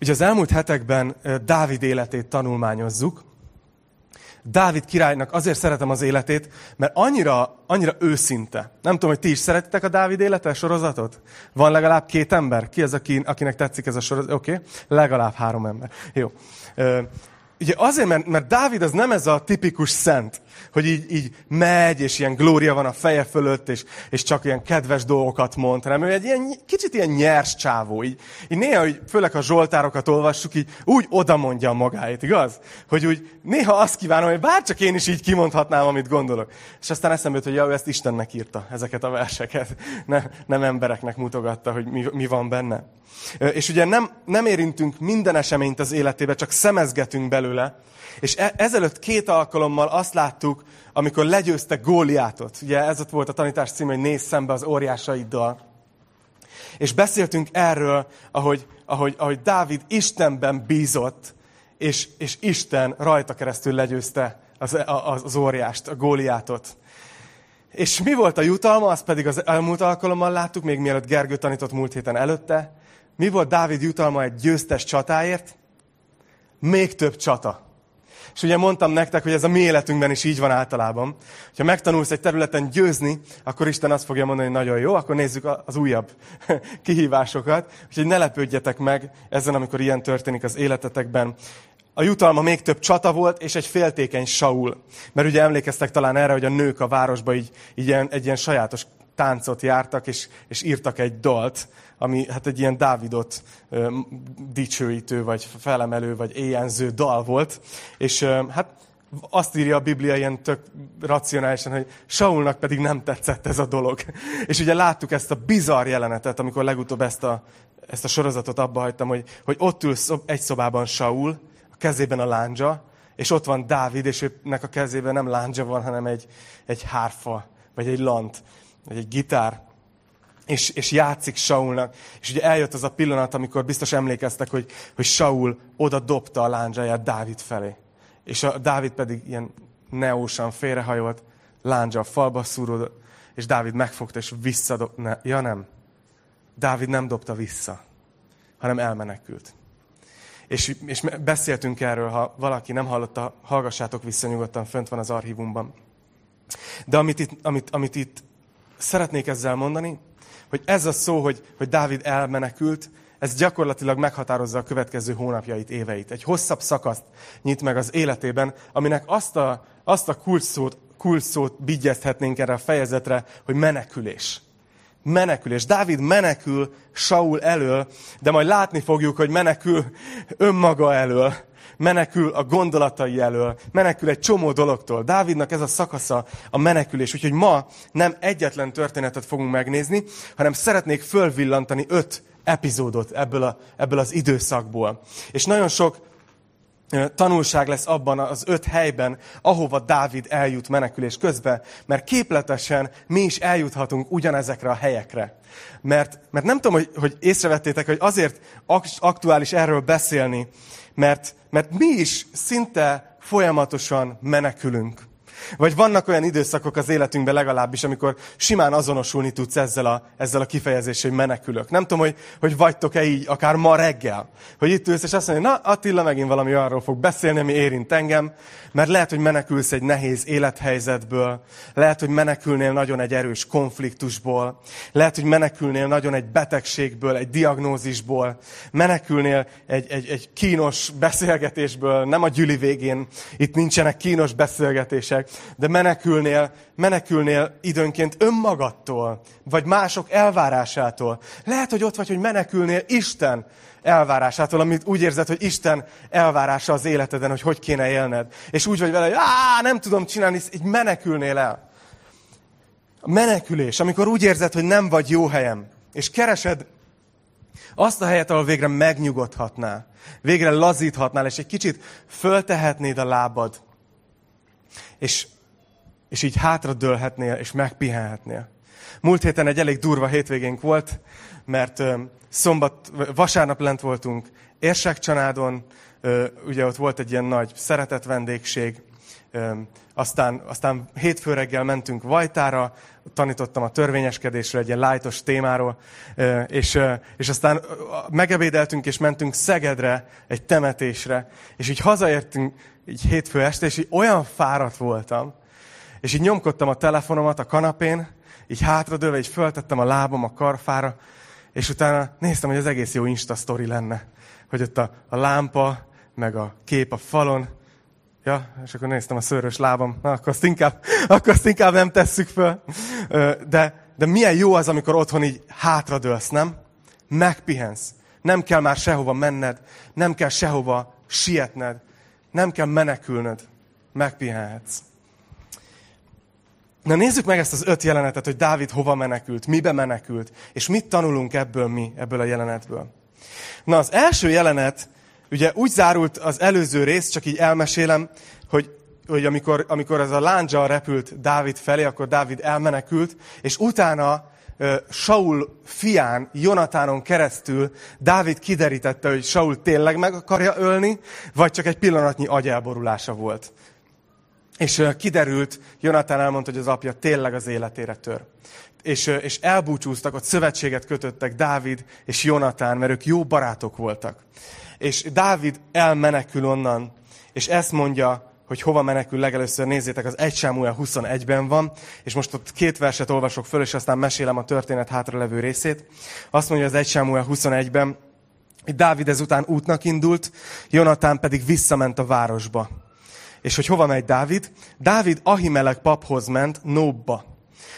Ugye az elmúlt hetekben Dávid életét tanulmányozzuk. Dávid királynak azért szeretem az életét, mert annyira, annyira őszinte. Nem tudom, hogy ti is szeretitek a Dávid élete sorozatot? Van legalább két ember? Ki az, aki, akinek tetszik ez a sorozat? Oké, okay. legalább három ember. Jó. Ugye azért, mert, mert Dávid az nem ez a tipikus szent, hogy így, így megy, és ilyen glória van a feje fölött, és, és csak ilyen kedves dolgokat mond, hanem ő egy ilyen, kicsit ilyen nyers csávó. Így, így néha, hogy főleg a zsoltárokat olvassuk, így úgy oda mondja magáét, igaz? Hogy úgy néha azt kívánom, hogy bárcsak én is így kimondhatnám, amit gondolok. És aztán eszembe jut, hogy ja, ő ezt Istennek írta, ezeket a verseket. Ne, nem embereknek mutogatta, hogy mi, mi van benne. És ugye nem, nem érintünk minden eseményt az életébe, csak szemezgetünk belőle, és e- ezelőtt két alkalommal azt láttuk, amikor legyőzte Góliátot. Ugye ez ott volt a tanítás cím, hogy nézz szembe az óriásaiddal. És beszéltünk erről, ahogy, ahogy, ahogy Dávid Istenben bízott, és, és Isten rajta keresztül legyőzte az, az, az óriást, a Góliátot. És mi volt a jutalma, azt pedig az elmúlt alkalommal láttuk, még mielőtt Gergő tanított múlt héten előtte. Mi volt Dávid jutalma egy győztes csatáért? Még több csata. És ugye mondtam nektek, hogy ez a mi életünkben is így van általában. Ha megtanulsz egy területen győzni, akkor Isten azt fogja mondani, hogy nagyon jó, akkor nézzük az újabb kihívásokat. Úgyhogy ne lepődjetek meg ezen, amikor ilyen történik az életetekben. A jutalma még több csata volt, és egy féltékeny Saul. Mert ugye emlékeztek talán erre, hogy a nők a városba így, így egy ilyen sajátos táncot jártak, és, és írtak egy dalt, ami hát egy ilyen Dávidot dicsőítő, vagy felemelő, vagy éjenző dal volt. És hát azt írja a Biblia ilyen tök racionálisan, hogy Saulnak pedig nem tetszett ez a dolog. És ugye láttuk ezt a bizarr jelenetet, amikor legutóbb ezt a, ezt a sorozatot abba hagytam, hogy, hogy ott ül egy szobában Saul, a kezében a lándzsa, és ott van Dávid, és őnek a kezében nem lándzsa van, hanem egy, egy hárfa, vagy egy lant, vagy egy gitár és, és játszik Saulnak. És ugye eljött az a pillanat, amikor biztos emlékeztek, hogy, hogy Saul oda dobta a lándzsáját Dávid felé. És a Dávid pedig ilyen neósan félrehajolt, lándzsa a falba szúródott, és Dávid megfogta, és visszadobta. Ne, ja nem, Dávid nem dobta vissza, hanem elmenekült. És, és beszéltünk erről, ha valaki nem hallotta, hallgassátok vissza nyugodtan, fönt van az archívumban. De amit itt, amit, amit itt szeretnék ezzel mondani, hogy ez a szó, hogy, hogy Dávid elmenekült, ez gyakorlatilag meghatározza a következő hónapjait, éveit. Egy hosszabb szakaszt nyit meg az életében, aminek azt a, azt a kulcsszót, kulcsszót bigyezthetnénk erre a fejezetre, hogy menekülés. Menekülés. Dávid menekül Saul elől, de majd látni fogjuk, hogy menekül önmaga elől menekül a gondolatai elől, menekül egy csomó dologtól. Dávidnak ez a szakasza a menekülés, úgyhogy ma nem egyetlen történetet fogunk megnézni, hanem szeretnék fölvillantani öt epizódot ebből, a, ebből az időszakból. És nagyon sok tanulság lesz abban az öt helyben, ahova Dávid eljut menekülés közben, mert képletesen mi is eljuthatunk ugyanezekre a helyekre. Mert, mert nem tudom, hogy, hogy észrevettétek, hogy azért aktuális erről beszélni, mert, mert mi is szinte folyamatosan menekülünk. Vagy vannak olyan időszakok az életünkben legalábbis, amikor simán azonosulni tudsz ezzel a, ezzel a kifejezéssel, hogy menekülök. Nem tudom, hogy, hogy vagytok-e így, akár ma reggel, hogy itt ülsz, és azt mondja, na Attila megint valami arról fog beszélni, ami érint engem, mert lehet, hogy menekülsz egy nehéz élethelyzetből, lehet, hogy menekülnél nagyon egy erős konfliktusból, lehet, hogy menekülnél nagyon egy betegségből, egy diagnózisból, menekülnél egy, egy, egy kínos beszélgetésből, nem a gyüli végén, itt nincsenek kínos beszélgetések, de menekülnél, menekülnél időnként önmagadtól, vagy mások elvárásától. Lehet, hogy ott vagy, hogy menekülnél Isten elvárásától, amit úgy érzed, hogy Isten elvárása az életeden, hogy hogy kéne élned. És úgy vagy vele, hogy Á, nem tudom csinálni, így menekülnél el. A menekülés, amikor úgy érzed, hogy nem vagy jó helyem, és keresed azt a helyet, ahol végre megnyugodhatnál, végre lazíthatnál, és egy kicsit föltehetnéd a lábad, és, és így hátradőlhetnél, és megpihenhetnél. Múlt héten egy elég durva hétvégénk volt, mert szombat, vasárnap lent voltunk Érsekcsanádon, ugye ott volt egy ilyen nagy szeretett vendégség, aztán, aztán hétfő reggel mentünk Vajtára, tanítottam a törvényeskedésről, egy ilyen lájtos témáról, és, és aztán megebédeltünk, és mentünk Szegedre, egy temetésre, és így hazaértünk így hétfő este, és így olyan fáradt voltam, és így nyomkodtam a telefonomat a kanapén, így hátradőve, így föltettem a lábam a karfára, és utána néztem, hogy az egész jó Insta sztori lenne. Hogy ott a, a lámpa, meg a kép a falon, Ja, és akkor néztem a szőrös lábam, na, akkor azt inkább, akkor azt inkább nem tesszük föl. De, de milyen jó az, amikor otthon így hátradőlsz, nem? Megpihensz. Nem kell már sehova menned, nem kell sehova sietned, nem kell menekülnöd. Megpihenhetsz. Na nézzük meg ezt az öt jelenetet, hogy Dávid hova menekült, mibe menekült, és mit tanulunk ebből mi, ebből a jelenetből. Na az első jelenet, ugye úgy zárult az előző rész, csak így elmesélem, hogy, hogy amikor, amikor ez a lándzsa repült Dávid felé, akkor Dávid elmenekült, és utána Saul fián, Jonatánon keresztül Dávid kiderítette, hogy Saul tényleg meg akarja ölni, vagy csak egy pillanatnyi agyelborulása volt. És kiderült, Jonatán elmondta, hogy az apja tényleg az életére tör. És, és elbúcsúztak, ott szövetséget kötöttek Dávid és Jonatán, mert ők jó barátok voltak. És Dávid elmenekül onnan, és ezt mondja, hogy hova menekül legelőször, nézzétek, az 1 Sámuel 21-ben van, és most ott két verset olvasok föl, és aztán mesélem a történet hátralevő részét. Azt mondja az 1 Sámuel 21-ben, hogy Dávid ezután útnak indult, Jonatán pedig visszament a városba. És hogy hova megy Dávid? Dávid Ahimelek paphoz ment Nóbba.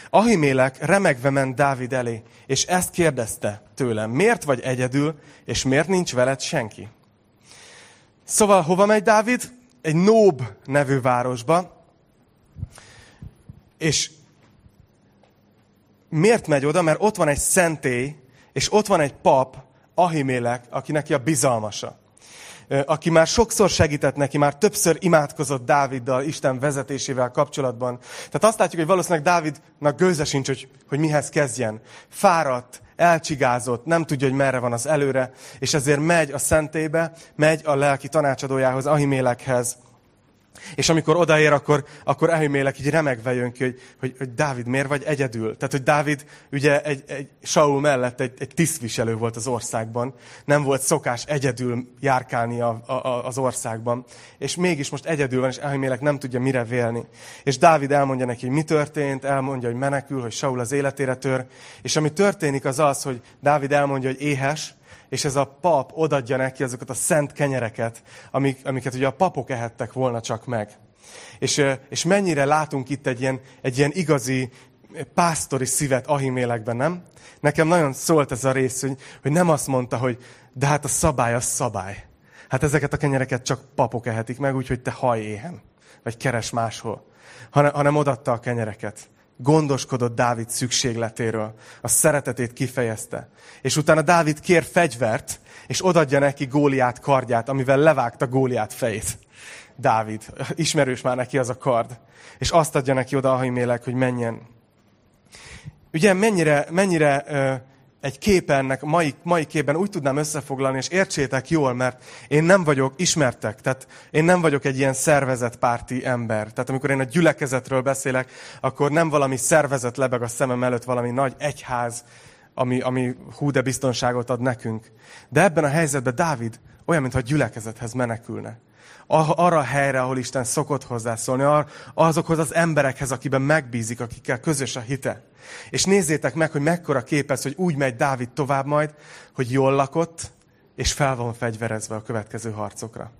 Ahimélek remegve ment Dávid elé, és ezt kérdezte tőlem, miért vagy egyedül, és miért nincs veled senki? Szóval hova megy Dávid? Egy Nób nevű városba. És miért megy oda? Mert ott van egy szentély, és ott van egy pap, Ahimélek, aki neki a bizalmasa aki már sokszor segített neki, már többször imádkozott Dáviddal, Isten vezetésével kapcsolatban. Tehát azt látjuk, hogy valószínűleg Dávidnak gőze sincs, hogy, hogy mihez kezdjen. Fáradt, elcsigázott, nem tudja, hogy merre van az előre, és ezért megy a szentébe, megy a lelki tanácsadójához, Ahimélekhez, és amikor odaér, akkor, akkor elhimélek, így remegve jön ki, hogy, hogy, hogy Dávid miért vagy egyedül. Tehát, hogy Dávid ugye egy, egy Saul mellett egy, egy tisztviselő volt az országban. Nem volt szokás egyedül járkálni a, a, az országban. És mégis most egyedül van, és elhimélek nem tudja mire vélni. És Dávid elmondja neki, hogy mi történt, elmondja, hogy menekül, hogy Saul az életére tör. És ami történik az az, hogy Dávid elmondja, hogy éhes, és ez a pap odadja neki azokat a szent kenyereket, amik, amiket ugye a papok ehettek volna csak meg. És, és mennyire látunk itt egy ilyen, egy ilyen igazi pásztori szívet Ahimélekben, nem? Nekem nagyon szólt ez a rész, hogy, hogy nem azt mondta, hogy de hát a szabály az szabály. Hát ezeket a kenyereket csak papok ehetik meg, úgyhogy te haj éhen, vagy keres máshol. Hanem, hanem odatta a kenyereket gondoskodott Dávid szükségletéről, a szeretetét kifejezte. És utána Dávid kér fegyvert, és odadja neki Góliát kardját, amivel levágta Góliát fejét. Dávid, ismerős már neki az a kard. És azt adja neki oda Ahimélek, hogy menjen. Ugye mennyire, mennyire egy képe ennek, mai, mai képen úgy tudnám összefoglalni, és értsétek jól, mert én nem vagyok, ismertek, tehát én nem vagyok egy ilyen szervezetpárti ember. Tehát amikor én a gyülekezetről beszélek, akkor nem valami szervezet lebeg a szemem előtt, valami nagy egyház, ami, ami hú de biztonságot ad nekünk. De ebben a helyzetben Dávid olyan, mintha a gyülekezethez menekülne arra a helyre, ahol Isten szokott hozzászólni, azokhoz az emberekhez, akiben megbízik, akikkel közös a hite. És nézzétek meg, hogy mekkora képez, hogy úgy megy Dávid tovább majd, hogy jól lakott, és fel van fegyverezve a következő harcokra.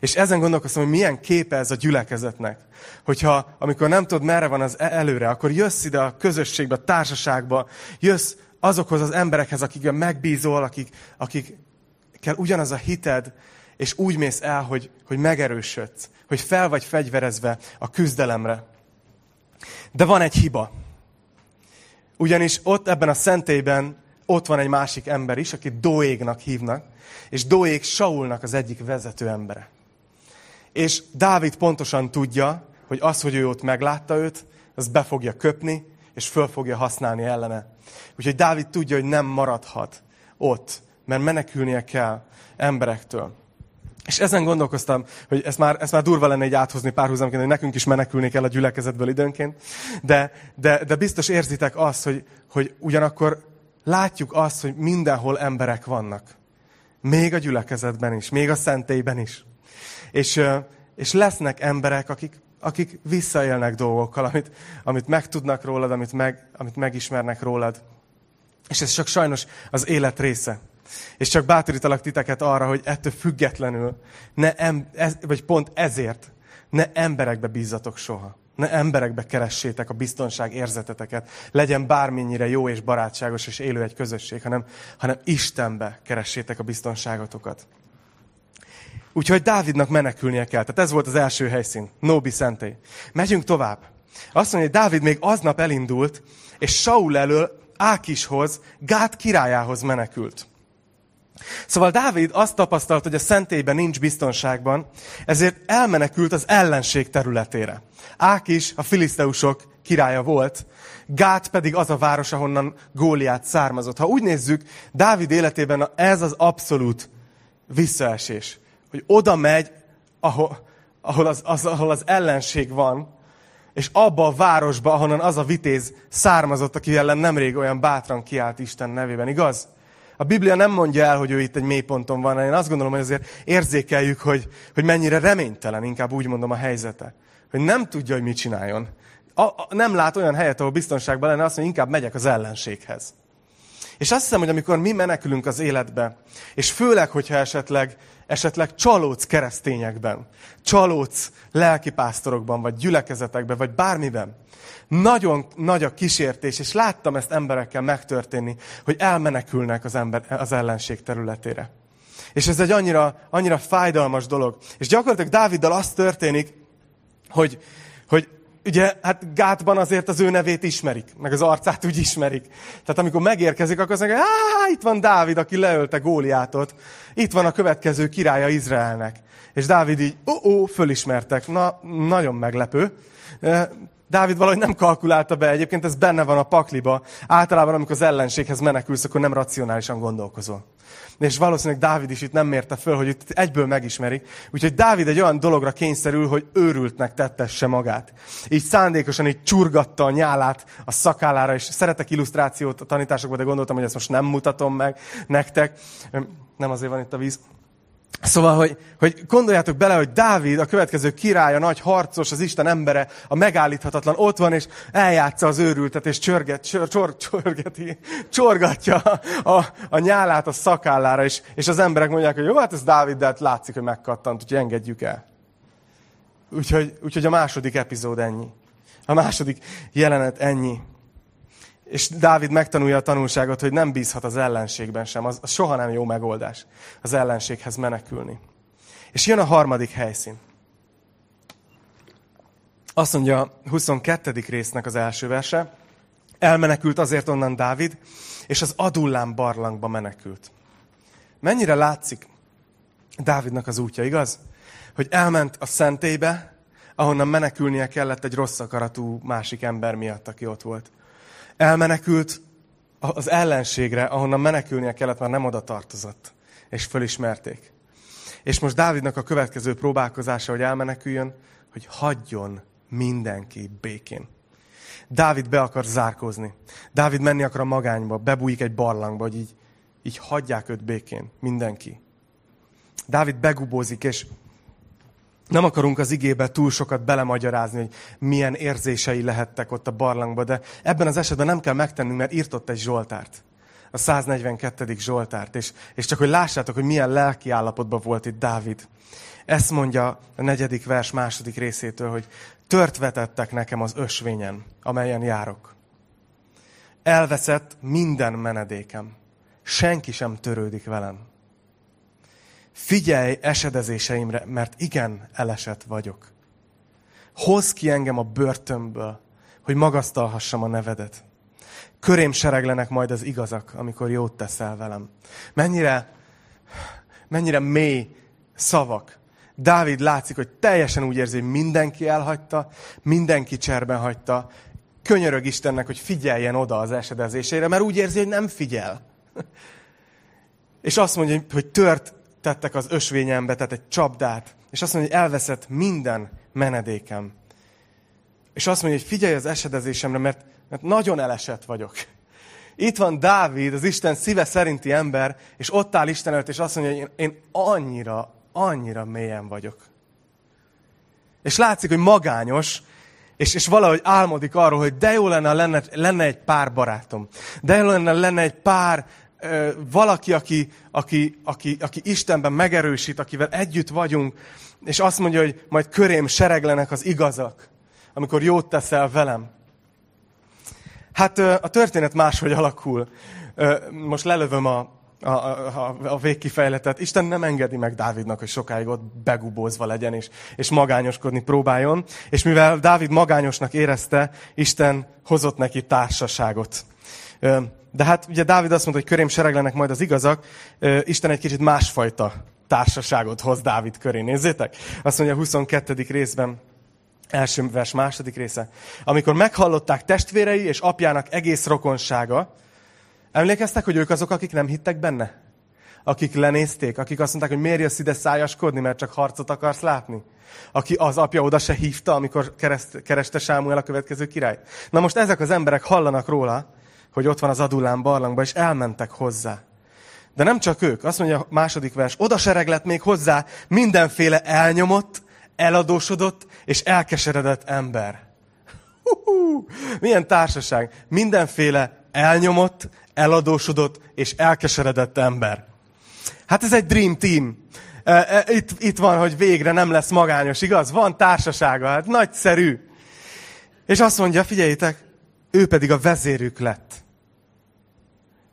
És ezen gondolkoztam, hogy milyen képe ez a gyülekezetnek. Hogyha, amikor nem tudod, merre van az e- előre, akkor jössz ide a közösségbe, a társaságba, jössz azokhoz az emberekhez, akikben megbízol, akik, akik kell ugyanaz a hited, és úgy mész el, hogy, hogy megerősödsz, hogy fel vagy fegyverezve a küzdelemre. De van egy hiba. Ugyanis ott ebben a szentélyben ott van egy másik ember is, akit Doégnak hívnak, és Doég Saulnak az egyik vezető embere. És Dávid pontosan tudja, hogy az, hogy ő ott meglátta őt, az be fogja köpni, és föl fogja használni ellene. Úgyhogy Dávid tudja, hogy nem maradhat ott, mert menekülnie kell emberektől. És ezen gondolkoztam, hogy ezt már, ezt már durva lenne egy áthozni párhuzamként, hogy nekünk is menekülni kell a gyülekezetből időnként, de, de, de biztos érzitek azt, hogy, hogy ugyanakkor látjuk azt, hogy mindenhol emberek vannak. Még a gyülekezetben is, még a szentélyben is. És, és lesznek emberek, akik, akik visszaélnek dolgokkal, amit, amit megtudnak rólad, amit, meg, amit megismernek rólad. És ez csak sajnos az élet része. És csak bátorítalak titeket arra, hogy ettől függetlenül, ne em, ez, vagy pont ezért, ne emberekbe bízzatok soha. Ne emberekbe keressétek a biztonság érzeteteket. Legyen bármennyire jó és barátságos és élő egy közösség, hanem, hanem Istenbe keressétek a biztonságotokat. Úgyhogy Dávidnak menekülnie kell. Tehát ez volt az első helyszín. Nóbi szentély. Megyünk tovább. Azt mondja, hogy Dávid még aznap elindult, és Saul elől Ákishoz, Gát királyához menekült. Szóval Dávid azt tapasztalt, hogy a szentélyben nincs biztonságban, ezért elmenekült az ellenség területére. Ákis a filiszteusok királya volt, Gát pedig az a város, ahonnan Góliát származott. Ha úgy nézzük, Dávid életében ez az abszolút visszaesés. Hogy oda megy, ahol, ahol, az, az, ahol az ellenség van, és abba a városba, ahonnan az a vitéz származott, aki ellen nemrég olyan bátran kiállt Isten nevében, igaz? A Biblia nem mondja el, hogy ő itt egy mélyponton van, én azt gondolom, hogy azért érzékeljük, hogy, hogy mennyire reménytelen, inkább úgy mondom a helyzete. Hogy nem tudja, hogy mit csináljon. A, a, nem lát olyan helyet, ahol biztonságban lenne, azt mondja, inkább megyek az ellenséghez. És azt hiszem, hogy amikor mi menekülünk az életbe, és főleg, hogyha esetleg, esetleg csalódsz keresztényekben, csalódsz lelkipásztorokban, vagy gyülekezetekben, vagy bármiben, nagyon nagy a kísértés, és láttam ezt emberekkel megtörténni, hogy elmenekülnek az, ember, az ellenség területére. És ez egy annyira, annyira fájdalmas dolog. És gyakorlatilag Dáviddal az történik, hogy, hogy ugye, hát Gátban azért az ő nevét ismerik, meg az arcát úgy ismerik. Tehát amikor megérkezik, akkor azt mondják, itt van Dávid, aki leölte Góliátot. Itt van a következő királya Izraelnek. És Dávid így, ó, ó, fölismertek. Na, nagyon meglepő. Dávid valahogy nem kalkulálta be, egyébként ez benne van a pakliba. Általában, amikor az ellenséghez menekülsz, akkor nem racionálisan gondolkozol. És valószínűleg Dávid is itt nem mérte föl, hogy itt egyből megismerik. Úgyhogy Dávid egy olyan dologra kényszerül, hogy őrültnek tettesse magát. Így szándékosan így csurgatta a nyálát a szakállára, és szeretek illusztrációt a tanításokban, de gondoltam, hogy ezt most nem mutatom meg nektek. Nem azért van itt a víz. Szóval, hogy, hogy gondoljátok bele, hogy Dávid, a következő király, a nagy harcos, az Isten embere, a megállíthatatlan ott van, és eljátsza az őrültet, és csörget, csör, csor, csörgeti, csorgatja a, a, nyálát a szakállára, és, és az emberek mondják, hogy jó, hát ez Dávid, de hát látszik, hogy megkattant, úgyhogy engedjük el. Úgyhogy, úgyhogy a második epizód ennyi. A második jelenet ennyi. És Dávid megtanulja a tanulságot, hogy nem bízhat az ellenségben sem. Az, az soha nem jó megoldás az ellenséghez menekülni. És jön a harmadik helyszín. Azt mondja a 22. résznek az első verse. Elmenekült azért onnan Dávid, és az Adullám barlangba menekült. Mennyire látszik Dávidnak az útja, igaz? Hogy elment a szentélybe, ahonnan menekülnie kellett egy rossz akaratú másik ember miatt, aki ott volt elmenekült az ellenségre, ahonnan menekülnie kellett, már nem oda tartozott. És fölismerték. És most Dávidnak a következő próbálkozása, hogy elmeneküljön, hogy hagyjon mindenki békén. Dávid be akar zárkózni. Dávid menni akar a magányba, bebújik egy barlangba, hogy így, így hagyják őt békén, mindenki. Dávid begubózik, és nem akarunk az igébe túl sokat belemagyarázni, hogy milyen érzései lehettek ott a barlangba, de ebben az esetben nem kell megtennünk, mert írtott egy Zsoltárt. A 142. Zsoltárt. És, és csak hogy lássátok, hogy milyen lelki állapotban volt itt Dávid. Ezt mondja a negyedik vers második részétől, hogy tört vetettek nekem az ösvényen, amelyen járok. Elveszett minden menedékem. Senki sem törődik velem. Figyelj esedezéseimre, mert igen, elesett vagyok. Hozz ki engem a börtönből, hogy magasztalhassam a nevedet. Körém sereglenek majd az igazak, amikor jót teszel velem. Mennyire, mennyire mély szavak. Dávid látszik, hogy teljesen úgy érzi, hogy mindenki elhagyta, mindenki cserben hagyta. Könyörög Istennek, hogy figyeljen oda az esedezésére, mert úgy érzi, hogy nem figyel. És azt mondja, hogy tört tettek az ösvényembe, tehát egy csapdát. És azt mondja, hogy elveszett minden menedékem. És azt mondja, hogy figyelj az esedezésemre, mert, mert nagyon elesett vagyok. Itt van Dávid, az Isten szíve szerinti ember, és ott áll Isten előtt, és azt mondja, hogy én, én annyira, annyira mélyen vagyok. És látszik, hogy magányos, és, és valahogy álmodik arról, hogy de jó lenne, lenne, lenne egy pár barátom. De jó lenne, lenne egy pár valaki, aki, aki, aki, aki Istenben megerősít, akivel együtt vagyunk, és azt mondja, hogy majd körém sereglenek az igazak, amikor jót teszel velem. Hát a történet máshogy alakul. Most lelövöm a, a, a, a végkifejletet. Isten nem engedi meg Dávidnak, hogy sokáig ott begubózva legyen, és, és magányoskodni próbáljon. És mivel Dávid magányosnak érezte, Isten hozott neki társaságot. De hát ugye Dávid azt mondta, hogy körém sereglenek majd az igazak, Isten egy kicsit másfajta társaságot hoz Dávid köré. Nézzétek! Azt mondja a 22. részben, első vers második része. Amikor meghallották testvérei és apjának egész rokonsága, emlékeztek, hogy ők azok, akik nem hittek benne? Akik lenézték, akik azt mondták, hogy miért jössz ide szájaskodni, mert csak harcot akarsz látni? Aki az apja oda se hívta, amikor kereszt, kereste Sámuel a következő király. Na most ezek az emberek hallanak róla, hogy ott van az Adulán barlangban, és elmentek hozzá. De nem csak ők, azt mondja a második vers, oda sereglett még hozzá mindenféle elnyomott, eladósodott és elkeseredett ember. Hú, milyen társaság. Mindenféle elnyomott, eladósodott és elkeseredett ember. Hát ez egy dream team. E, e, itt, itt van, hogy végre nem lesz magányos, igaz? Van társasága, hát nagyszerű. És azt mondja, figyeljétek, ő pedig a vezérük lett.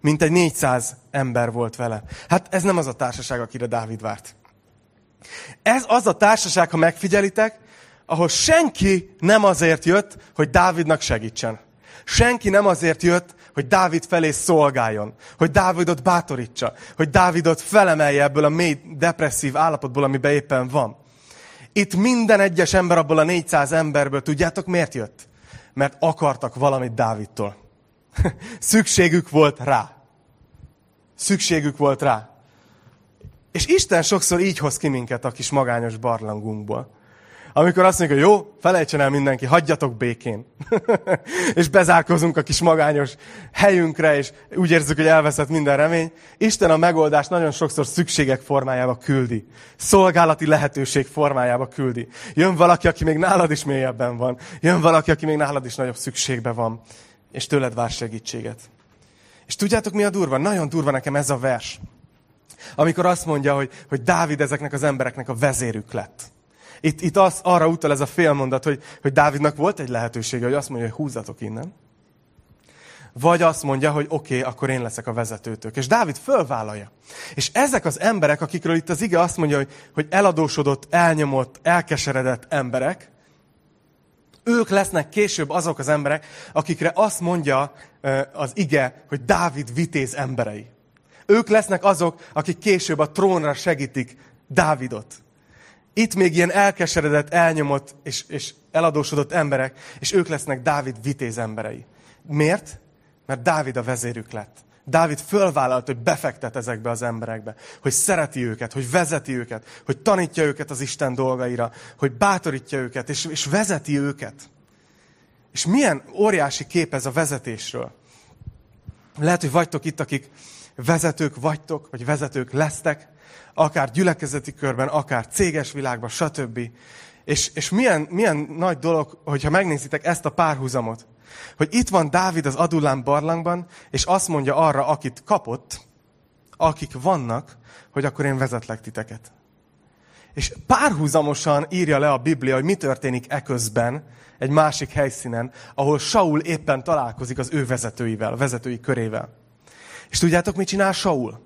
Mint egy 400 ember volt vele. Hát ez nem az a társaság, akire Dávid várt. Ez az a társaság, ha megfigyelitek, ahol senki nem azért jött, hogy Dávidnak segítsen. Senki nem azért jött, hogy Dávid felé szolgáljon, hogy Dávidot bátorítsa, hogy Dávidot felemelje ebből a mély depresszív állapotból, amiben éppen van. Itt minden egyes ember abból a 400 emberből, tudjátok miért jött? Mert akartak valamit Dávidtól. Szükségük volt rá. Szükségük volt rá. És Isten sokszor így hoz ki minket a kis magányos barlangunkból. Amikor azt mondjuk, hogy jó, felejtsen el mindenki, hagyjatok békén. és bezárkozunk a kis magányos helyünkre, és úgy érzük, hogy elveszett minden remény. Isten a megoldást nagyon sokszor szükségek formájába küldi. Szolgálati lehetőség formájába küldi. Jön valaki, aki még nálad is mélyebben van. Jön valaki, aki még nálad is nagyobb szükségben van. És tőled vár segítséget. És tudjátok, mi a durva? Nagyon durva nekem ez a vers. Amikor azt mondja, hogy, hogy Dávid ezeknek az embereknek a vezérük lett. Itt, itt az, arra utal ez a félmondat, hogy, hogy Dávidnak volt egy lehetősége, hogy azt mondja, hogy húzzatok innen. Vagy azt mondja, hogy oké, okay, akkor én leszek a vezetőtök. És Dávid fölvállalja. És ezek az emberek, akikről itt az ige azt mondja, hogy, hogy eladósodott, elnyomott, elkeseredett emberek, ők lesznek később azok az emberek, akikre azt mondja az ige, hogy Dávid vitéz emberei. Ők lesznek azok, akik később a trónra segítik Dávidot. Itt még ilyen elkeseredett, elnyomott és, és eladósodott emberek, és ők lesznek Dávid vitéz emberei. Miért? Mert Dávid a vezérük lett. Dávid fölvállalt, hogy befektet ezekbe az emberekbe, hogy szereti őket, hogy vezeti őket, hogy tanítja őket az Isten dolgaira, hogy bátorítja őket, és, és vezeti őket. És milyen óriási kép ez a vezetésről. Lehet, hogy vagytok itt, akik vezetők vagytok, vagy vezetők lesztek, akár gyülekezeti körben, akár céges világban, stb. És, és milyen, milyen nagy dolog, hogyha megnézitek ezt a párhuzamot, hogy itt van Dávid az Adullám barlangban, és azt mondja arra, akit kapott, akik vannak, hogy akkor én vezetlek titeket. És párhuzamosan írja le a Biblia, hogy mi történik eközben, egy másik helyszínen, ahol Saul éppen találkozik az ő vezetőivel, vezetői körével. És tudjátok, mit csinál Saul?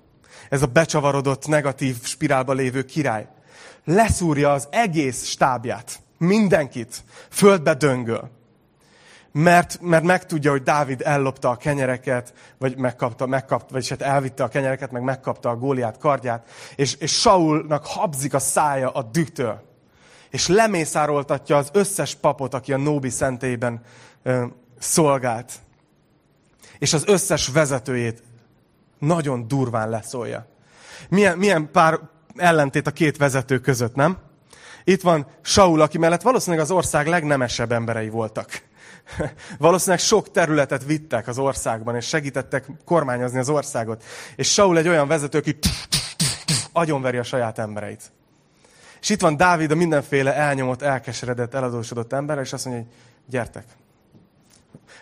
Ez a becsavarodott, negatív spirálba lévő király. Leszúrja az egész stábját. Mindenkit. Földbe döngöl. Mert, mert megtudja, hogy Dávid ellopta a kenyereket, vagy megkapta, megkapta, vagyis hát elvitte a kenyereket, meg megkapta a góliát kardját, és, és Saulnak habzik a szája a dühtől. És lemészároltatja az összes papot, aki a Nóbi szentélyben ö, szolgált. És az összes vezetőjét nagyon durván leszólja. Milyen, milyen pár ellentét a két vezető között, nem? Itt van Saul, aki mellett valószínűleg az ország legnemesebb emberei voltak. Valószínűleg sok területet vittek az országban, és segítettek kormányozni az országot. És Saul egy olyan vezető, aki agyonveri a saját embereit. És itt van Dávid, a mindenféle elnyomott, elkeseredett, eladósodott ember, és azt mondja, hogy gyertek.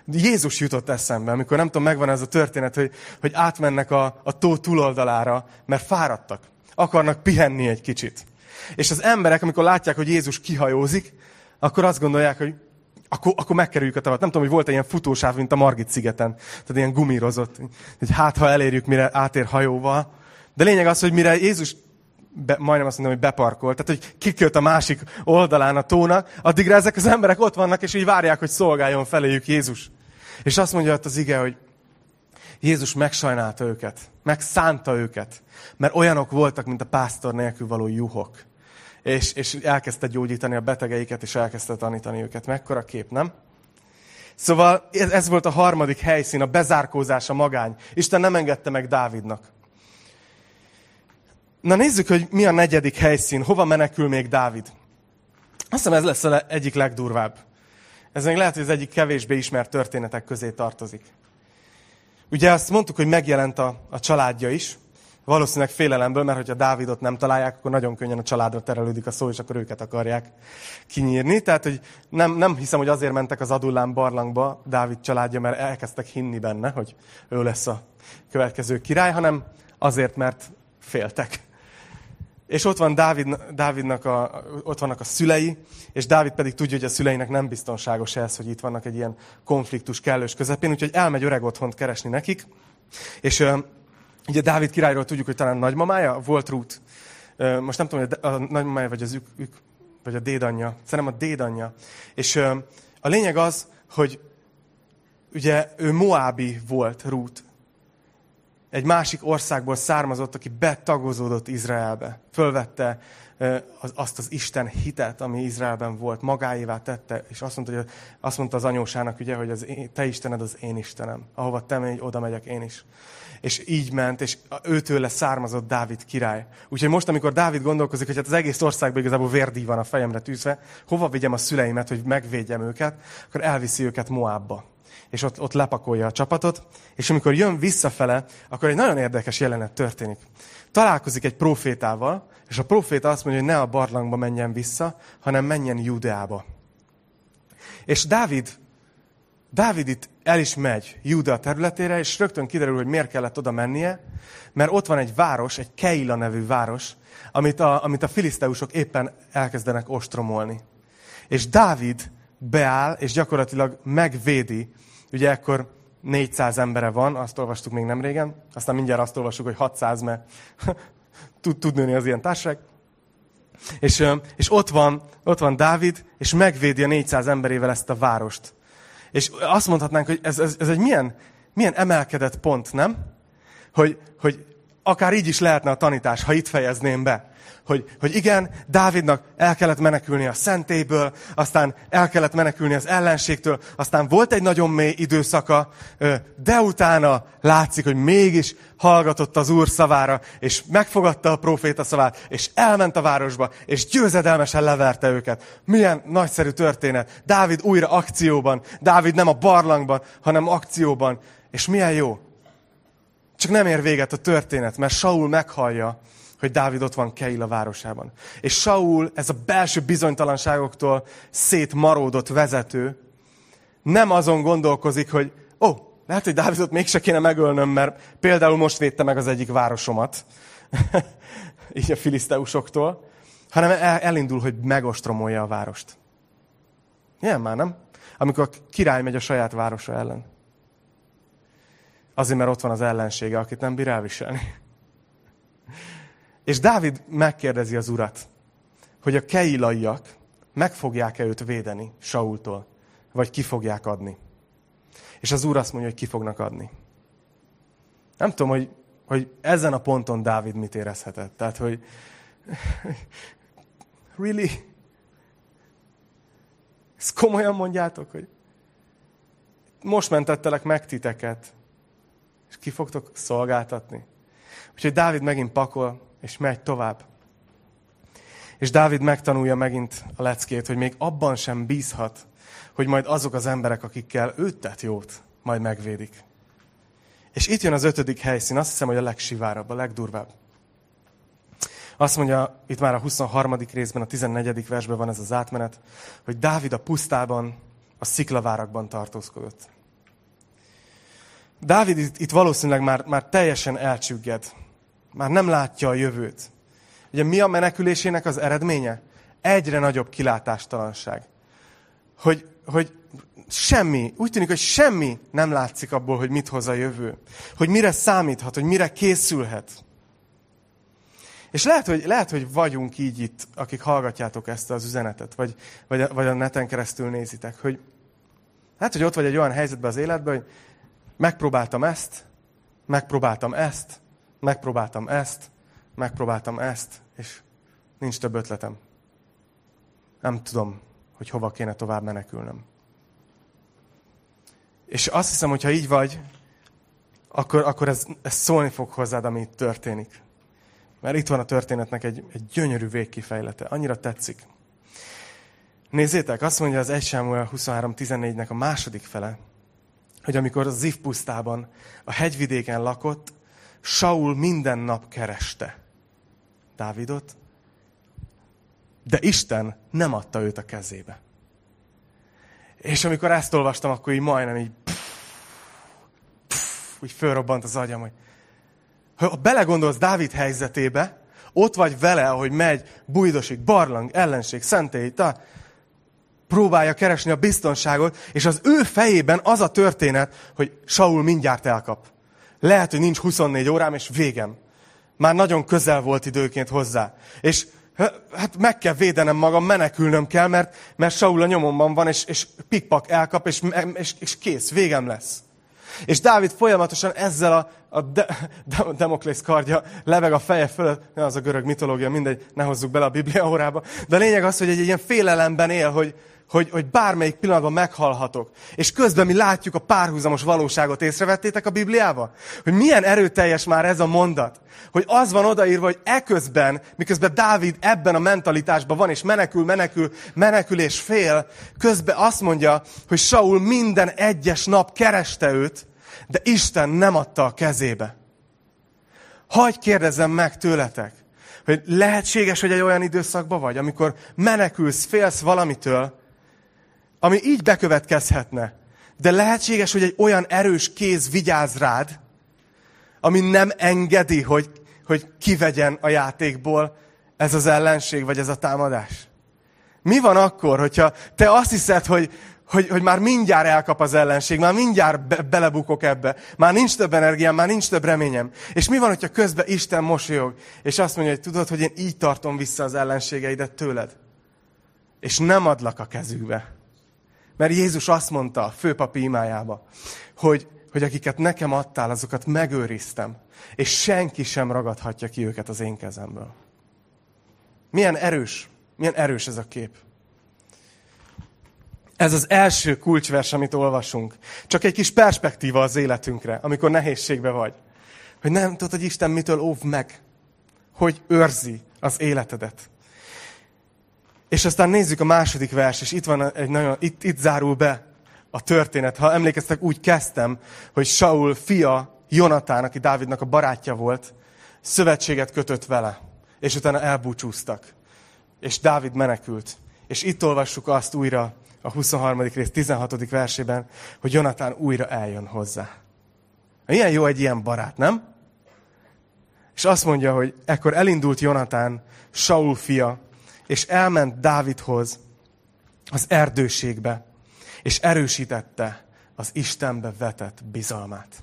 Jézus jutott eszembe, amikor nem tudom, megvan ez a történet, hogy, hogy átmennek a, a tó túloldalára, mert fáradtak. Akarnak pihenni egy kicsit. És az emberek, amikor látják, hogy Jézus kihajózik, akkor azt gondolják, hogy akkor, akkor megkerüljük a tavat. Nem tudom, hogy volt egy ilyen futósáv, mint a Margit szigeten. Tehát ilyen gumírozott. Hogy hát, ha elérjük, mire átér hajóval. De lényeg az, hogy mire Jézus be, majdnem azt mondom, hogy beparkolt, tehát hogy kikölt a másik oldalán a tónak, addigra ezek az emberek ott vannak, és így várják, hogy szolgáljon feléjük Jézus. És azt mondja ott az ige, hogy Jézus megsajnálta őket, megszánta őket, mert olyanok voltak, mint a pásztor nélkül való juhok. És, és elkezdte gyógyítani a betegeiket, és elkezdte tanítani őket. Mekkora kép, nem? Szóval ez, volt a harmadik helyszín, a bezárkózás, a magány. Isten nem engedte meg Dávidnak. Na nézzük, hogy mi a negyedik helyszín, hova menekül még Dávid. Azt hiszem ez lesz az egyik legdurvább. Ez még lehet, hogy az egyik kevésbé ismert történetek közé tartozik. Ugye azt mondtuk, hogy megjelent a, a családja is, valószínűleg félelemből, mert hogyha Dávidot nem találják, akkor nagyon könnyen a családra terelődik a szó, és akkor őket akarják kinyírni. Tehát, hogy nem, nem hiszem, hogy azért mentek az Adullán barlangba Dávid családja, mert elkezdtek hinni benne, hogy ő lesz a következő király, hanem azért, mert féltek. És ott, van Dávid, Dávidnak a, ott vannak a szülei, és Dávid pedig tudja, hogy a szüleinek nem biztonságos ez, hogy itt vannak egy ilyen konfliktus kellős közepén, úgyhogy elmegy öreg otthont keresni nekik. És ugye Dávid királyról tudjuk, hogy talán nagymamája volt. Uh, most nem tudom, hogy a, nagymamája vagy az ük, ük, vagy a dédanyja. Szerintem a dédanyja. És a lényeg az, hogy ugye ő Moábi volt Ruth, egy másik országból származott, aki betagozódott Izraelbe. Fölvette azt az Isten hitet, ami Izraelben volt, magáévá tette, és azt mondta, hogy azt mondta az anyósának, ugye, hogy az én, te Istened az én Istenem. Ahova te megy, oda megyek én is. És így ment, és őtől származott Dávid király. Úgyhogy most, amikor Dávid gondolkozik, hogy hát az egész országban igazából vérdíj van a fejemre tűzve, hova vigyem a szüleimet, hogy megvédjem őket, akkor elviszi őket Moabba és ott, ott lepakolja a csapatot, és amikor jön visszafele, akkor egy nagyon érdekes jelenet történik. Találkozik egy profétával, és a proféta azt mondja, hogy ne a barlangba menjen vissza, hanem menjen Judeába. És Dávid, Dávid itt el is megy Judea területére, és rögtön kiderül, hogy miért kellett oda mennie, mert ott van egy város, egy Keila nevű város, amit a, amit a filiszteusok éppen elkezdenek ostromolni. És Dávid beáll, és gyakorlatilag megvédi Ugye ekkor 400 embere van, azt olvastuk még nem régen, aztán mindjárt azt olvasjuk, hogy 600, mert tud, tud nőni az ilyen társaság. És, és ott, van, ott van Dávid, és megvédi a 400 emberével ezt a várost. És azt mondhatnánk, hogy ez, ez, ez egy milyen, milyen emelkedett pont, nem? Hogy, hogy akár így is lehetne a tanítás, ha itt fejezném be hogy, hogy igen, Dávidnak el kellett menekülni a szentélyből, aztán el kellett menekülni az ellenségtől, aztán volt egy nagyon mély időszaka, de utána látszik, hogy mégis hallgatott az Úr szavára, és megfogadta a proféta szavát, és elment a városba, és győzedelmesen leverte őket. Milyen nagyszerű történet. Dávid újra akcióban. Dávid nem a barlangban, hanem akcióban. És milyen jó. Csak nem ér véget a történet, mert Saul meghallja, hogy Dávid ott van Keila városában. És Saul, ez a belső bizonytalanságoktól szétmaródott vezető, nem azon gondolkozik, hogy ó, oh, lehet, hogy Dávidot mégse kéne megölnöm, mert például most védte meg az egyik városomat, így a filiszteusoktól, hanem elindul, hogy megostromolja a várost. Ilyen már, nem? Amikor a király megy a saját városa ellen. Azért, mert ott van az ellensége, akit nem bír elviselni. És Dávid megkérdezi az urat, hogy a keilaiak meg fogják-e őt védeni Saultól, vagy ki fogják adni. És az úr azt mondja, hogy ki fognak adni. Nem tudom, hogy, hogy ezen a ponton Dávid mit érezhetett. Tehát, hogy really? Ezt komolyan mondjátok, hogy most mentettelek meg titeket, és ki fogtok szolgáltatni. Úgyhogy Dávid megint pakol, és megy tovább. És Dávid megtanulja megint a leckét, hogy még abban sem bízhat, hogy majd azok az emberek, akikkel őt tett jót, majd megvédik. És itt jön az ötödik helyszín, azt hiszem, hogy a legsivárabb, a legdurvább. Azt mondja, itt már a 23. részben, a 14. versben van ez az átmenet, hogy Dávid a pusztában, a sziklavárakban tartózkodott. Dávid itt, valószínűleg már, már teljesen elcsügged. Már nem látja a jövőt. Ugye mi a menekülésének az eredménye? Egyre nagyobb kilátástalanság. Hogy, hogy semmi, úgy tűnik, hogy semmi nem látszik abból, hogy mit hoz a jövő. Hogy mire számíthat, hogy mire készülhet. És lehet, hogy, lehet, hogy vagyunk így itt, akik hallgatjátok ezt az üzenetet, vagy, vagy, vagy a neten keresztül nézitek, hogy hát, hogy ott vagy egy olyan helyzetben az életben, hogy megpróbáltam ezt, megpróbáltam ezt, megpróbáltam ezt, megpróbáltam ezt, és nincs több ötletem. Nem tudom, hogy hova kéne tovább menekülnöm. És azt hiszem, hogy ha így vagy, akkor, akkor ez, ez szólni fog hozzád, ami itt történik. Mert itt van a történetnek egy, egy gyönyörű végkifejlete. Annyira tetszik. Nézzétek, azt mondja az 1 Sámuel 23.14-nek a második fele, hogy amikor Ziv pusztában, a hegyvidéken lakott, Saul minden nap kereste Dávidot, de Isten nem adta őt a kezébe. És amikor ezt olvastam, akkor így majdnem így, pff, pff, úgy fölrobbant az agyam, hogy ha belegondolsz Dávid helyzetébe, ott vagy vele, ahogy megy, bújdosik, barlang, ellenség, szentély, ta, próbálja keresni a biztonságot, és az ő fejében az a történet, hogy Saul mindjárt elkap. Lehet, hogy nincs 24 órám, és végem. Már nagyon közel volt időként hozzá. És hát meg kell védenem magam, menekülnöm kell, mert, mert Saul a nyomomban van, és, és pikpak elkap, és, és, és kész, végem lesz. És Dávid folyamatosan ezzel a, a de, de, Demoklész kardja leveg a feje fölött, ne az a görög mitológia, mindegy, ne hozzuk bele a Biblia órába, de a lényeg az, hogy egy, ilyen félelemben él, hogy, hogy, hogy bármelyik pillanatban meghalhatok. És közben mi látjuk a párhuzamos valóságot. Észrevettétek a Bibliába? Hogy milyen erőteljes már ez a mondat. Hogy az van odaírva, hogy eközben, miközben Dávid ebben a mentalitásban van, és menekül, menekül, menekül és fél, közben azt mondja, hogy Saul minden egyes nap kereste őt, de Isten nem adta a kezébe. Hagy kérdezem meg tőletek, hogy lehetséges, hogy egy olyan időszakban vagy, amikor menekülsz, félsz valamitől, ami így bekövetkezhetne. De lehetséges, hogy egy olyan erős kéz vigyáz rád, ami nem engedi, hogy, hogy kivegyen a játékból ez az ellenség, vagy ez a támadás. Mi van akkor, hogyha te azt hiszed, hogy, hogy, hogy már mindjárt elkap az ellenség, már mindjárt be, belebukok ebbe, már nincs több energiám, már nincs több reményem. És mi van, hogyha közben Isten mosolyog, és azt mondja, hogy tudod, hogy én így tartom vissza az ellenségeidet tőled. És nem adlak a kezükbe. Mert Jézus azt mondta a főpapi imájába, hogy, hogy akiket nekem adtál, azokat megőriztem, és senki sem ragadhatja ki őket az én kezemből. Milyen erős, milyen erős ez a kép. Ez az első kulcsvers, amit olvasunk. Csak egy kis perspektíva az életünkre, amikor nehézségbe vagy. Hogy nem tudod, hogy Isten mitől óv meg. Hogy őrzi az életedet. És aztán nézzük a második vers, és itt, van egy nagyon, itt, itt zárul be a történet. Ha emlékeztek, úgy kezdtem, hogy Saul fia, Jonatán, aki Dávidnak a barátja volt, szövetséget kötött vele, és utána elbúcsúztak. És Dávid menekült. És itt olvassuk azt újra a 23. rész 16. versében, hogy Jonatán újra eljön hozzá. Ilyen jó egy ilyen barát, nem? És azt mondja, hogy ekkor elindult Jonatán, Saul fia, és elment Dávidhoz az erdőségbe, és erősítette az Istenbe vetett bizalmát.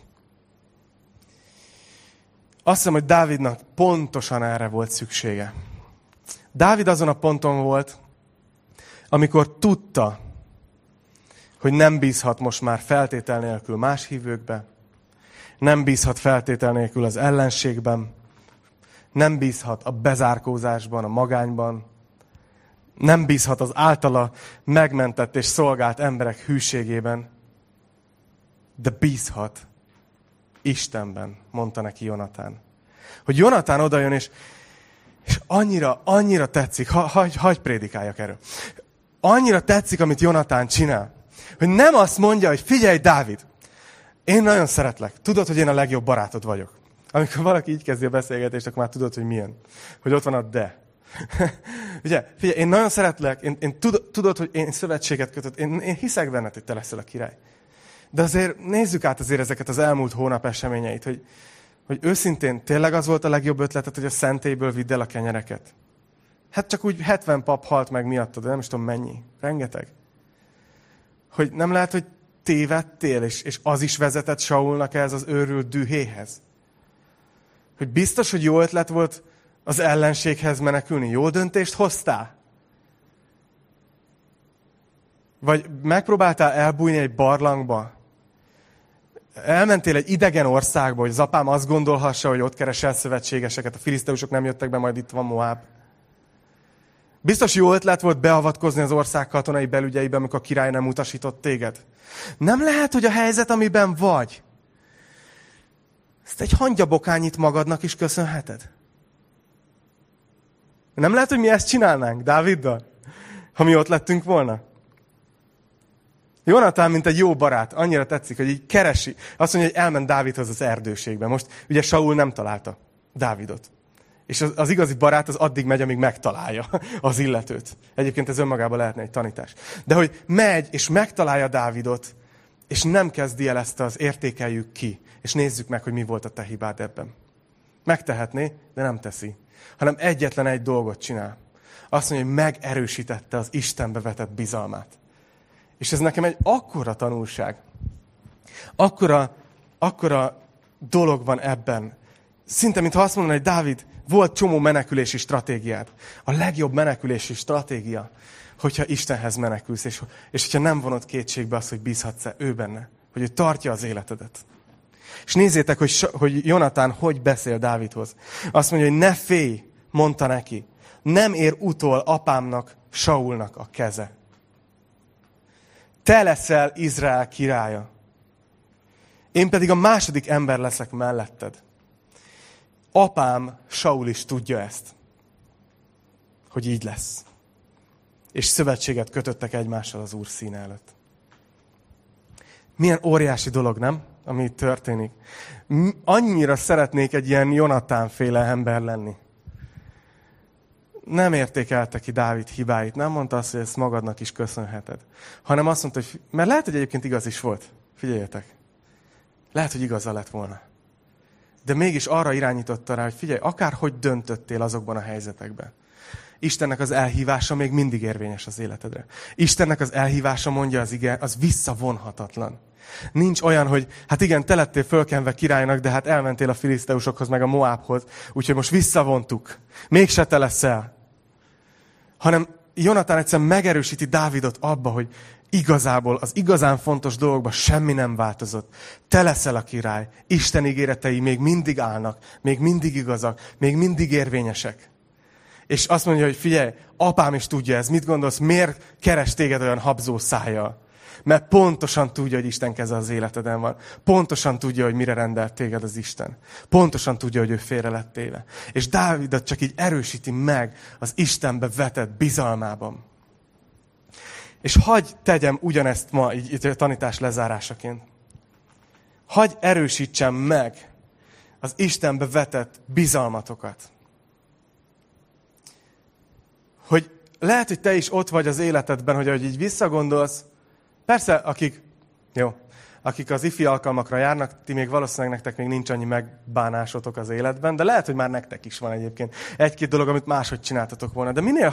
Azt hiszem, hogy Dávidnak pontosan erre volt szüksége. Dávid azon a ponton volt, amikor tudta, hogy nem bízhat most már feltétel nélkül más hívőkbe, nem bízhat feltétel nélkül az ellenségben, nem bízhat a bezárkózásban, a magányban, nem bízhat az általa megmentett és szolgált emberek hűségében, de bízhat Istenben, mondta neki Jonatán. Hogy Jonatán odajön, és, És annyira, annyira tetszik, ha, hagy, hagy prédikáljak erről. Annyira tetszik, amit Jonatán csinál, hogy nem azt mondja, hogy figyelj, Dávid, én nagyon szeretlek. Tudod, hogy én a legjobb barátod vagyok. Amikor valaki így kezdi a beszélgetést, akkor már tudod, hogy milyen. Hogy ott van a de. Ugye, figyelj, én nagyon szeretlek, én, én tudod, tudod, hogy én szövetséget kötött, én, én hiszek benned, hogy te leszel a király. De azért nézzük át azért ezeket az elmúlt hónap eseményeit, hogy, hogy őszintén tényleg az volt a legjobb ötletet, hogy a szentélyből vidd el a kenyereket. Hát csak úgy 70 pap halt meg miattad, de nem is tudom mennyi. Rengeteg. Hogy nem lehet, hogy tévedtél, és, és az is vezetett Saulnak ez az őrült dühéhez. Hogy biztos, hogy jó ötlet volt az ellenséghez menekülni. Jó döntést hoztál? Vagy megpróbáltál elbújni egy barlangba? Elmentél egy idegen országba, hogy az apám azt gondolhassa, hogy ott keresel szövetségeseket. A filiszteusok nem jöttek be, majd itt van Moab. Biztos jó ötlet volt beavatkozni az ország katonai belügyeibe, amikor a király nem utasított téged. Nem lehet, hogy a helyzet, amiben vagy, ezt egy hangyabokányit magadnak is köszönheted. Nem lehet, hogy mi ezt csinálnánk Dáviddal, ha mi ott lettünk volna. Jonatán, mint egy jó barát, annyira tetszik, hogy így keresi. Azt mondja, hogy elment Dávidhoz az erdőségbe. Most ugye Saul nem találta Dávidot. És az, az igazi barát az addig megy, amíg megtalálja az illetőt. Egyébként ez önmagában lehetne egy tanítás. De hogy megy, és megtalálja Dávidot, és nem kezdi el ezt az értékeljük ki, és nézzük meg, hogy mi volt a te hibád ebben. Megtehetné, de nem teszi. Hanem egyetlen egy dolgot csinál. Azt mondja, hogy megerősítette az Istenbe vetett bizalmát. És ez nekem egy akkora tanulság. Akkora, akkora dolog van ebben. Szinte, mintha azt mondaná, hogy Dávid, volt csomó menekülési stratégiát. A legjobb menekülési stratégia, hogyha Istenhez menekülsz, és, és hogyha nem vonod kétségbe azt, hogy bízhatsz-e ő benne, hogy ő tartja az életedet. És nézzétek, hogy, hogy Jonatán hogy beszél Dávidhoz. Azt mondja, hogy ne félj, mondta neki. Nem ér utol apámnak, Saulnak a keze. Te leszel Izrael királya. Én pedig a második ember leszek melletted. Apám, Saul is tudja ezt, hogy így lesz. És szövetséget kötöttek egymással az Úr színe előtt. Milyen óriási dolog, nem? Ami itt történik. Annyira szeretnék egy ilyen Jonatán-féle ember lenni. Nem értékelte ki Dávid hibáit, nem mondta azt, hogy ezt magadnak is köszönheted. Hanem azt mondta, hogy, mert lehet, hogy egyébként igaz is volt. Figyeljetek. Lehet, hogy igaza lett volna de mégis arra irányította rá, hogy figyelj, akárhogy döntöttél azokban a helyzetekben. Istennek az elhívása még mindig érvényes az életedre. Istennek az elhívása, mondja az ige, az visszavonhatatlan. Nincs olyan, hogy hát igen, te lettél fölkenve királynak, de hát elmentél a filiszteusokhoz, meg a Moábhoz, úgyhogy most visszavontuk. Mégse te leszel. Hanem Jonatán egyszerűen megerősíti Dávidot abba, hogy igazából az igazán fontos dolgokban semmi nem változott. Te leszel a király. Isten ígéretei még mindig állnak, még mindig igazak, még mindig érvényesek. És azt mondja, hogy figyelj, apám is tudja ez. Mit gondolsz, miért keres téged olyan habzó szájjal? Mert pontosan tudja, hogy Isten keze az életeden van. Pontosan tudja, hogy mire rendelt téged az Isten. Pontosan tudja, hogy ő félre lett téve. És Dávidot csak így erősíti meg az Istenbe vetett bizalmában. És hagy tegyem ugyanezt ma, így, így a tanítás lezárásaként. Hagy erősítsem meg az Istenbe vetett bizalmatokat. Hogy lehet, hogy te is ott vagy az életedben, hogy ahogy így visszagondolsz, persze, akik, jó, akik az ifi alkalmakra járnak, ti még valószínűleg nektek még nincs annyi megbánásotok az életben, de lehet, hogy már nektek is van egyébként egy-két dolog, amit máshogy csináltatok volna. De minél,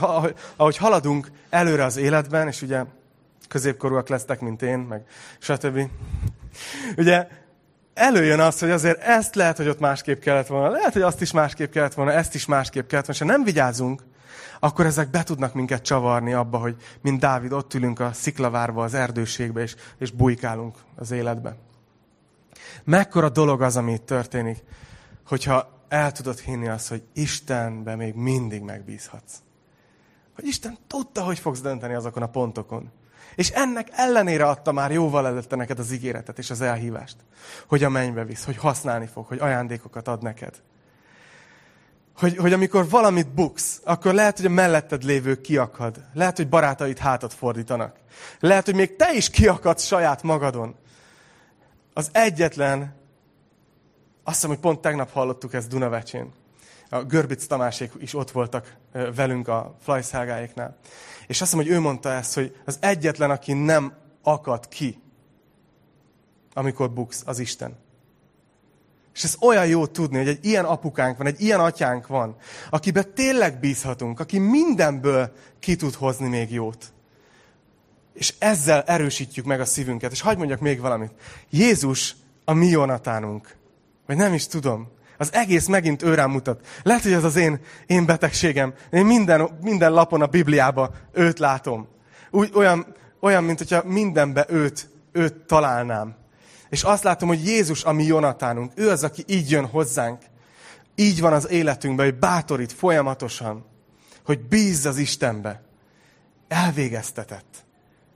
ahogy haladunk előre az életben, és ugye középkorúak lesztek, mint én, meg stb. Ugye előjön az, hogy azért ezt lehet, hogy ott másképp kellett volna, lehet, hogy azt is másképp kellett volna, ezt is másképp kellett volna, és ha nem vigyázunk, akkor ezek be tudnak minket csavarni abba, hogy mint Dávid ott ülünk a sziklavárba, az erdőségbe, és, és bujkálunk az életbe. Mekkora dolog az, ami itt történik, hogyha el tudod hinni azt, hogy Istenbe még mindig megbízhatsz. Hogy Isten tudta, hogy fogsz dönteni azokon a pontokon. És ennek ellenére adta már jóval előtte neked az ígéretet és az elhívást, hogy a mennybe visz, hogy használni fog, hogy ajándékokat ad neked. Hogy, hogy amikor valamit buksz, akkor lehet, hogy a melletted lévő kiakad. Lehet, hogy barátaid hátat fordítanak. Lehet, hogy még te is kiakadsz saját magadon. Az egyetlen, azt hiszem, hogy pont tegnap hallottuk ezt Dunavecsén. A Görbic Tamásék is ott voltak velünk a Flajszágáéknál. És azt hiszem, hogy ő mondta ezt, hogy az egyetlen, aki nem akad ki, amikor buksz, az Isten. És ez olyan jó tudni, hogy egy ilyen apukánk van, egy ilyen atyánk van, akiben tényleg bízhatunk, aki mindenből ki tud hozni még jót. És ezzel erősítjük meg a szívünket. És hagyd mondjak még valamit. Jézus a mi Jonatánunk. Vagy nem is tudom. Az egész megint őrám mutat. Lehet, hogy ez az én, én betegségem. Én minden, minden lapon a Bibliában őt látom. Úgy, olyan, olyan, mint hogyha mindenbe őt, őt találnám. És azt látom, hogy Jézus a mi Jonatánunk. Ő az, aki így jön hozzánk. Így van az életünkben, hogy bátorít folyamatosan, hogy bízz az Istenbe. Elvégeztetett.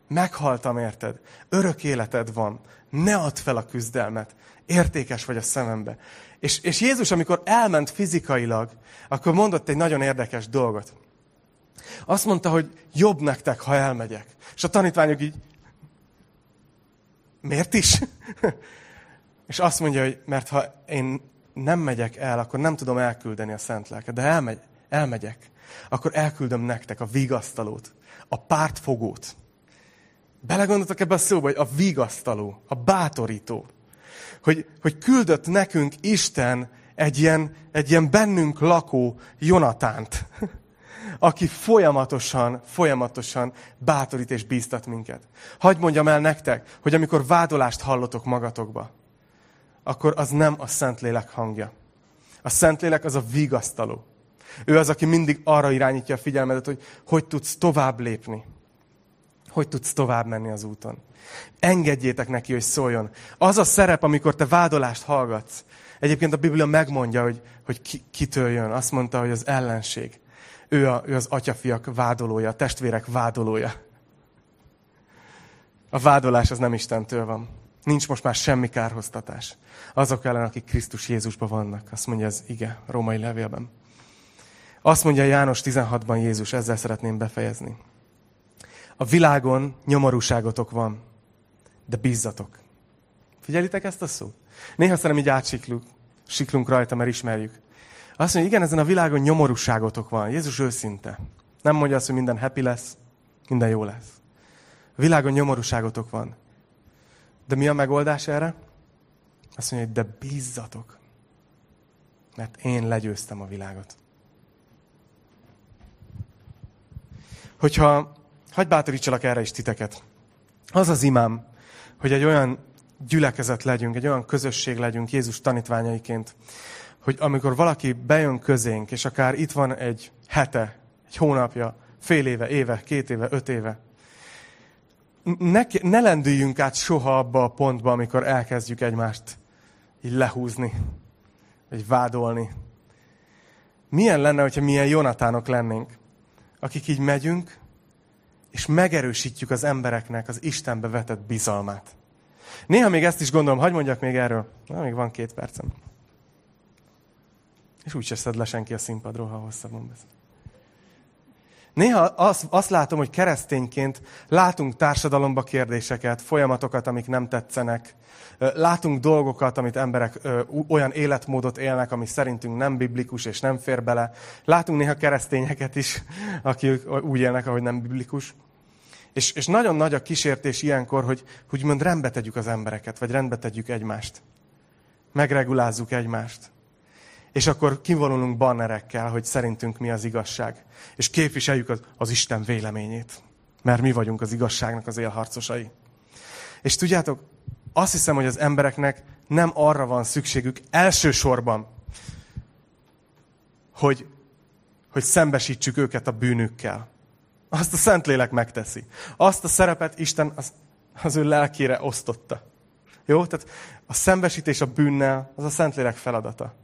Meghaltam, érted? Örök életed van. Ne add fel a küzdelmet. Értékes vagy a szemembe. És, és Jézus, amikor elment fizikailag, akkor mondott egy nagyon érdekes dolgot. Azt mondta, hogy jobb nektek, ha elmegyek. És a tanítványok így, miért is? és azt mondja, hogy mert ha én nem megyek el, akkor nem tudom elküldeni a szent lelket. De elmegy, elmegyek, akkor elküldöm nektek a vigasztalót, a pártfogót. Belegondoltak ebbe a szóba, hogy a vigasztaló, a bátorító. Hogy, hogy küldött nekünk Isten egy ilyen, egy ilyen bennünk lakó Jonatánt aki folyamatosan, folyamatosan bátorít és bíztat minket. Hagy mondjam el nektek, hogy amikor vádolást hallotok magatokba, akkor az nem a Szentlélek hangja. A Szentlélek az a vigasztaló. Ő az, aki mindig arra irányítja a figyelmedet, hogy hogy tudsz tovább lépni. Hogy tudsz tovább menni az úton. Engedjétek neki, hogy szóljon. Az a szerep, amikor te vádolást hallgatsz. Egyébként a Biblia megmondja, hogy, hogy ki, kitől jön. Azt mondta, hogy az ellenség. Ő, a, ő az atyafiak vádolója, a testvérek vádolója. A vádolás az nem Istentől van. Nincs most már semmi kárhoztatás. Azok ellen, akik Krisztus Jézusban vannak. Azt mondja az ige, római levélben. Azt mondja János 16-ban Jézus, ezzel szeretném befejezni. A világon nyomorúságotok van, de bízzatok. Figyelitek ezt a szót? Néha szerintem így átsiklunk, siklunk rajta, mert ismerjük. Azt mondja, igen, ezen a világon nyomorúságotok van. Jézus őszinte. Nem mondja azt, hogy minden happy lesz, minden jó lesz. A világon nyomorúságotok van. De mi a megoldás erre? Azt mondja, hogy de bízzatok. Mert én legyőztem a világot. Hogyha, hagyd bátorítsalak erre is titeket. Az az imám, hogy egy olyan gyülekezet legyünk, egy olyan közösség legyünk Jézus tanítványaiként, hogy amikor valaki bejön közénk, és akár itt van egy hete, egy hónapja, fél éve, éve, két éve, öt éve, ne, ne lendüljünk át soha abba a pontba, amikor elkezdjük egymást így lehúzni, vagy vádolni. Milyen lenne, hogyha milyen Jonatánok lennénk, akik így megyünk, és megerősítjük az embereknek az Istenbe vetett bizalmát. Néha még ezt is gondolom, hagyd mondjak még erről. Na, még van két percem. És úgy szed le senki a színpadról, ha hosszabban beszél. Néha azt, azt látom, hogy keresztényként látunk társadalomba kérdéseket, folyamatokat, amik nem tetszenek. Látunk dolgokat, amit emberek olyan életmódot élnek, ami szerintünk nem biblikus és nem fér bele. Látunk néha keresztényeket is, akik úgy élnek, ahogy nem biblikus. És, és nagyon nagy a kísértés ilyenkor, hogy úgymond rendbe tegyük az embereket, vagy rendbe tegyük egymást. Megregulázzuk egymást és akkor kivonulunk bannerekkel, hogy szerintünk mi az igazság. És képviseljük az, az Isten véleményét. Mert mi vagyunk az igazságnak az élharcosai. És tudjátok, azt hiszem, hogy az embereknek nem arra van szükségük elsősorban, hogy, hogy szembesítsük őket a bűnükkel. Azt a Szentlélek megteszi. Azt a szerepet Isten az, az ő lelkére osztotta. Jó? Tehát a szembesítés a bűnnel az a Szentlélek feladata.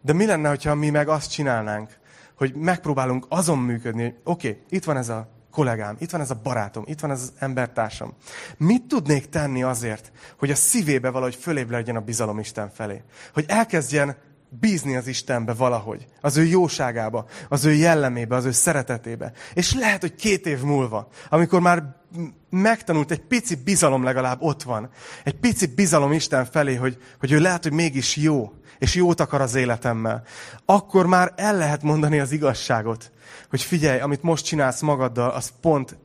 De mi lenne, ha mi meg azt csinálnánk, hogy megpróbálunk azon működni, hogy oké, okay, itt van ez a kollégám, itt van ez a barátom, itt van ez az embertársam. Mit tudnék tenni azért, hogy a szívébe valahogy fölébb legyen a bizalom Isten felé? Hogy elkezdjen bízni az Istenbe valahogy, az ő jóságába, az ő jellemébe, az ő szeretetébe. És lehet, hogy két év múlva, amikor már megtanult, egy pici bizalom legalább ott van, egy pici bizalom Isten felé, hogy, hogy ő lehet, hogy mégis jó, és jót akar az életemmel, akkor már el lehet mondani az igazságot, hogy figyelj, amit most csinálsz magaddal, az pont,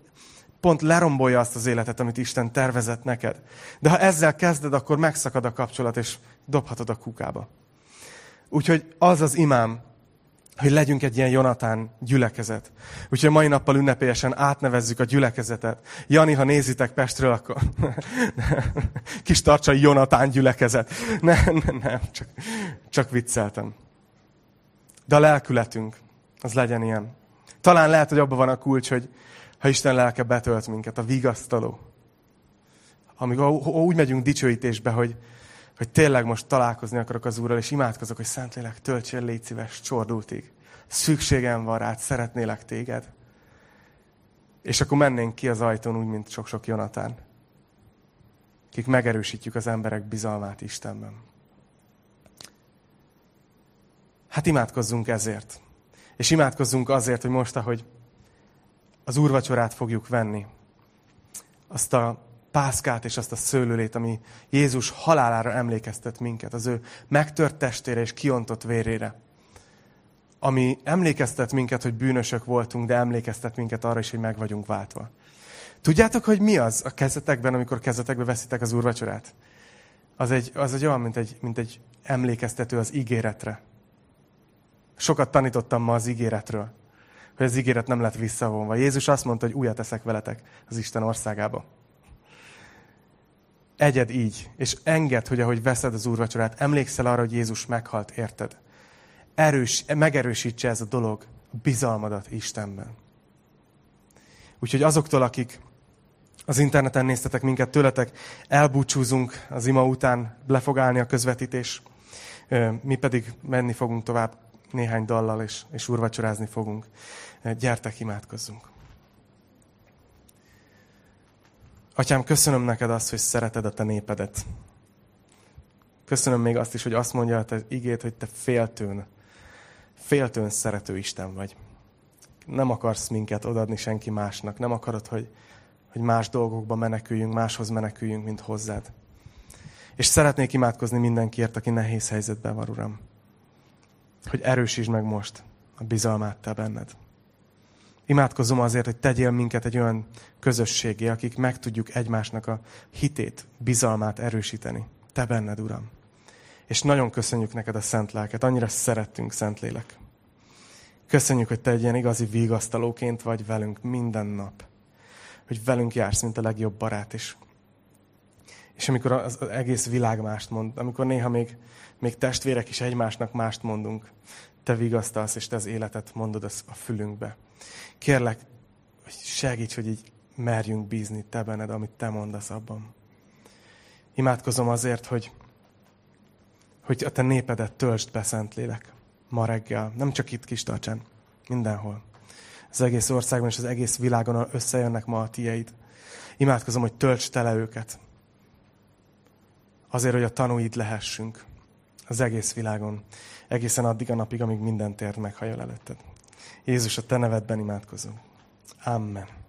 pont lerombolja azt az életet, amit Isten tervezett neked. De ha ezzel kezded, akkor megszakad a kapcsolat, és dobhatod a kukába. Úgyhogy az az imám, hogy legyünk egy ilyen Jonatán gyülekezet. Úgyhogy mai nappal ünnepélyesen átnevezzük a gyülekezetet. Jani, ha nézitek Pestről, akkor kis tartsai Jonatán gyülekezet. Nem, nem, nem, csak, csak vicceltem. De a lelkületünk, az legyen ilyen. Talán lehet, hogy abban van a kulcs, hogy ha Isten lelke betölt minket, a vigasztaló. Amikor úgy megyünk dicsőítésbe, hogy, hogy tényleg most találkozni akarok az Úrral, és imádkozok, hogy Szentlélek, töltsél, légy szíves, csordultig. Szükségem van rád, szeretnélek téged. És akkor mennénk ki az ajtón úgy, mint sok-sok Jonatán. Kik megerősítjük az emberek bizalmát Istenben. Hát imádkozzunk ezért. És imádkozzunk azért, hogy most, ahogy az úrvacsorát fogjuk venni, azt a pászkát és azt a szőlőlét, ami Jézus halálára emlékeztet minket, az ő megtört testére és kiontott vérére. Ami emlékeztet minket, hogy bűnösök voltunk, de emlékeztet minket arra is, hogy meg vagyunk váltva. Tudjátok, hogy mi az a kezetekben, amikor kezetekbe veszitek az úrvacsorát? Az egy, az egy olyan, mint egy, mint egy emlékeztető az ígéretre. Sokat tanítottam ma az ígéretről, hogy az ígéret nem lett visszavonva. Jézus azt mondta, hogy újat teszek veletek az Isten országába egyed így, és enged, hogy ahogy veszed az úrvacsorát, emlékszel arra, hogy Jézus meghalt, érted? Erős, megerősítse ez a dolog a bizalmadat Istenben. Úgyhogy azoktól, akik az interneten néztetek minket, tőletek elbúcsúzunk az ima után, le fog állni a közvetítés. Mi pedig menni fogunk tovább néhány dallal, és, és úrvacsorázni fogunk. Gyertek, imádkozzunk. Atyám, köszönöm neked azt, hogy szereted a te népedet. Köszönöm még azt is, hogy azt mondja a te igét, hogy te féltőn, féltőn szerető Isten vagy. Nem akarsz minket odadni senki másnak. Nem akarod, hogy, hogy más dolgokba meneküljünk, máshoz meneküljünk, mint hozzád. És szeretnék imádkozni mindenkiért, aki nehéz helyzetben van, Uram. Hogy erősítsd meg most a bizalmát te benned. Imádkozom azért, hogy tegyél minket egy olyan közösségé, akik meg tudjuk egymásnak a hitét, bizalmát erősíteni. Te benned, Uram. És nagyon köszönjük neked a szent lelket. Annyira szerettünk, szent lélek. Köszönjük, hogy te egy ilyen igazi vigasztalóként vagy velünk minden nap. Hogy velünk jársz, mint a legjobb barát is. És amikor az egész világ mást mond, amikor néha még, még testvérek is egymásnak mást mondunk, te vigasztalsz, és te az életet mondod a fülünkbe. Kérlek, hogy segíts, hogy így merjünk bízni te benned, amit te mondasz abban. Imádkozom azért, hogy, hogy a te népedet töltsd be, Szentlélek, ma reggel. Nem csak itt kis tartsán, mindenhol. Az egész országban és az egész világon összejönnek ma a tieid. Imádkozom, hogy töltsd tele őket. Azért, hogy a tanúid lehessünk az egész világon. Egészen addig a napig, amíg minden tért meghajol előtted. Jézus, a Te nevedben imádkozunk. Amen.